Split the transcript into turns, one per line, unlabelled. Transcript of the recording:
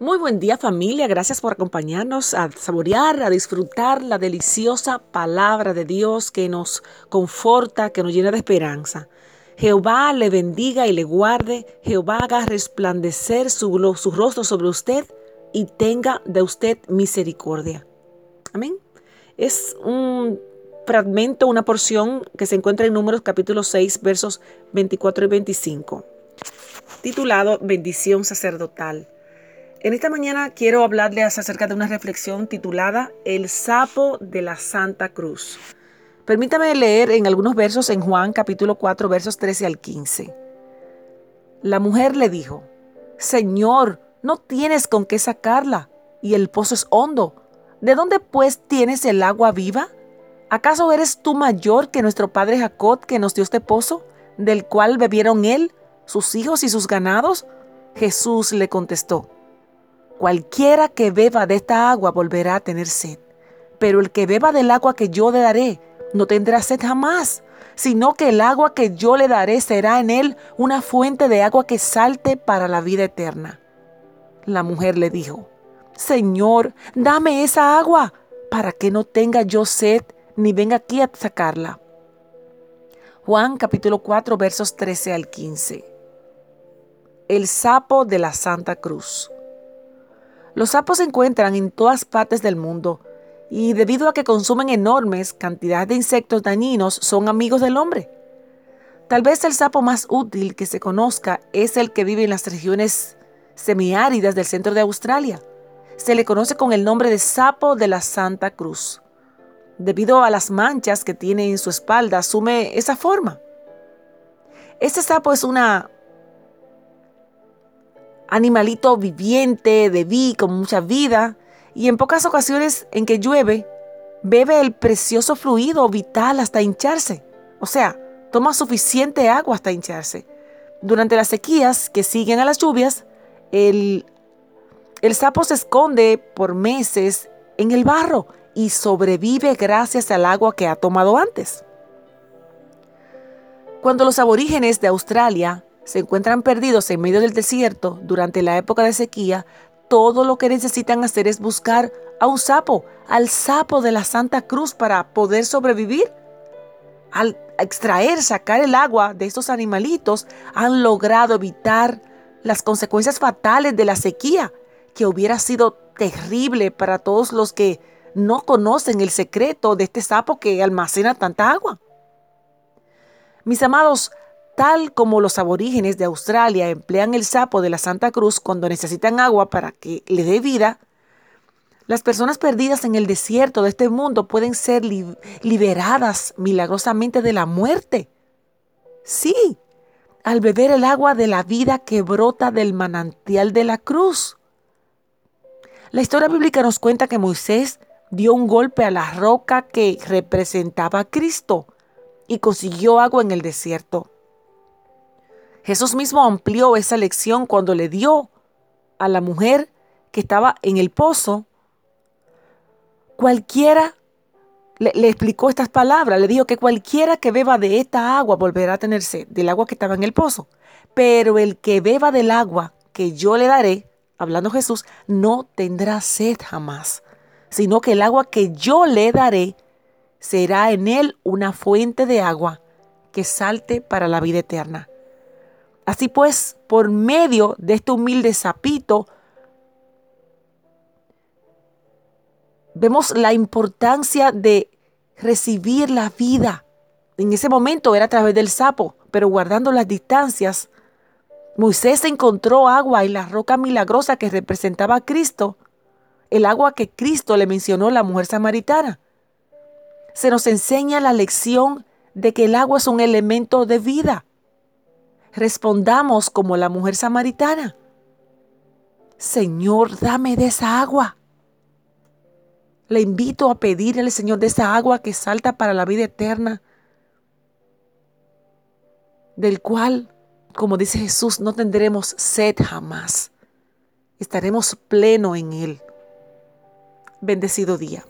Muy buen día familia, gracias por acompañarnos a saborear, a disfrutar la deliciosa palabra de Dios que nos conforta, que nos llena de esperanza. Jehová le bendiga y le guarde, Jehová haga resplandecer su, rostro sobre usted y tenga de usted misericordia. Amén. Es un fragmento, una porción que se encuentra en Números capítulo 6, versos 24 y 25, titulado Bendición sacerdotal. En esta mañana quiero hablarles acerca de una reflexión titulada El sapo de la Santa Cruz. Permítame leer en algunos versos en Juan capítulo 4 versos 13 al 15. La mujer le dijo, Señor, no tienes con qué sacarla y el pozo es hondo. ¿De dónde pues tienes el agua viva? ¿Acaso eres tú mayor que nuestro padre Jacob que nos dio este pozo, del cual bebieron él, sus hijos y sus ganados? Jesús le contestó, Cualquiera que beba de esta agua volverá a tener sed, pero el que beba del agua que yo le daré no tendrá sed jamás, sino que el agua que yo le daré será en él una fuente de agua que salte para la vida eterna. La mujer le dijo, Señor, dame esa agua para que no tenga yo sed ni venga aquí a sacarla. Juan capítulo 4 versos 13 al 15. El sapo de la Santa Cruz. Los sapos se encuentran en todas partes del mundo y debido a que consumen enormes cantidades de insectos dañinos, son amigos del hombre. Tal vez el sapo más útil que se conozca es el que vive en las regiones semiáridas del centro de Australia. Se le conoce con el nombre de sapo de la Santa Cruz. Debido a las manchas que tiene en su espalda, asume esa forma. Este sapo es una animalito viviente, de vi, con mucha vida, y en pocas ocasiones en que llueve, bebe el precioso fluido vital hasta hincharse. O sea, toma suficiente agua hasta hincharse. Durante las sequías que siguen a las lluvias, el, el sapo se esconde por meses en el barro y sobrevive gracias al agua que ha tomado antes. Cuando los aborígenes de Australia se encuentran perdidos en medio del desierto durante la época de sequía, todo lo que necesitan hacer es buscar a un sapo, al sapo de la Santa Cruz para poder sobrevivir. Al extraer, sacar el agua de estos animalitos, han logrado evitar las consecuencias fatales de la sequía, que hubiera sido terrible para todos los que no conocen el secreto de este sapo que almacena tanta agua. Mis amados, tal como los aborígenes de Australia emplean el sapo de la Santa Cruz cuando necesitan agua para que le dé vida, las personas perdidas en el desierto de este mundo pueden ser liberadas milagrosamente de la muerte. Sí, al beber el agua de la vida que brota del manantial de la cruz. La historia bíblica nos cuenta que Moisés dio un golpe a la roca que representaba a Cristo y consiguió agua en el desierto. Jesús mismo amplió esa lección cuando le dio a la mujer que estaba en el pozo. Cualquiera le, explicó estas palabras, le dijo que cualquiera que beba de esta agua volverá a tener sed, del agua que estaba en el pozo. Pero el que beba del agua que yo le daré, hablando Jesús, no tendrá sed jamás, sino que el agua que yo le daré será en él una fuente de agua que salte para la vida eterna. Así pues, por medio de este humilde sapito, vemos la importancia de recibir la vida. En ese momento era a través del sapo, pero guardando las distancias, Moisés encontró agua en la roca milagrosa que representaba a Cristo, el agua que Cristo le mencionó a la mujer samaritana. Se nos enseña la lección de que el agua es un elemento de vida respondamos como la mujer samaritana. Señor, dame de esa agua. Le invito a pedirle al Señor de esa agua que salta para la vida eterna, del cual, como dice Jesús, no tendremos sed jamás. Estaremos pleno en Él. Bendecido día.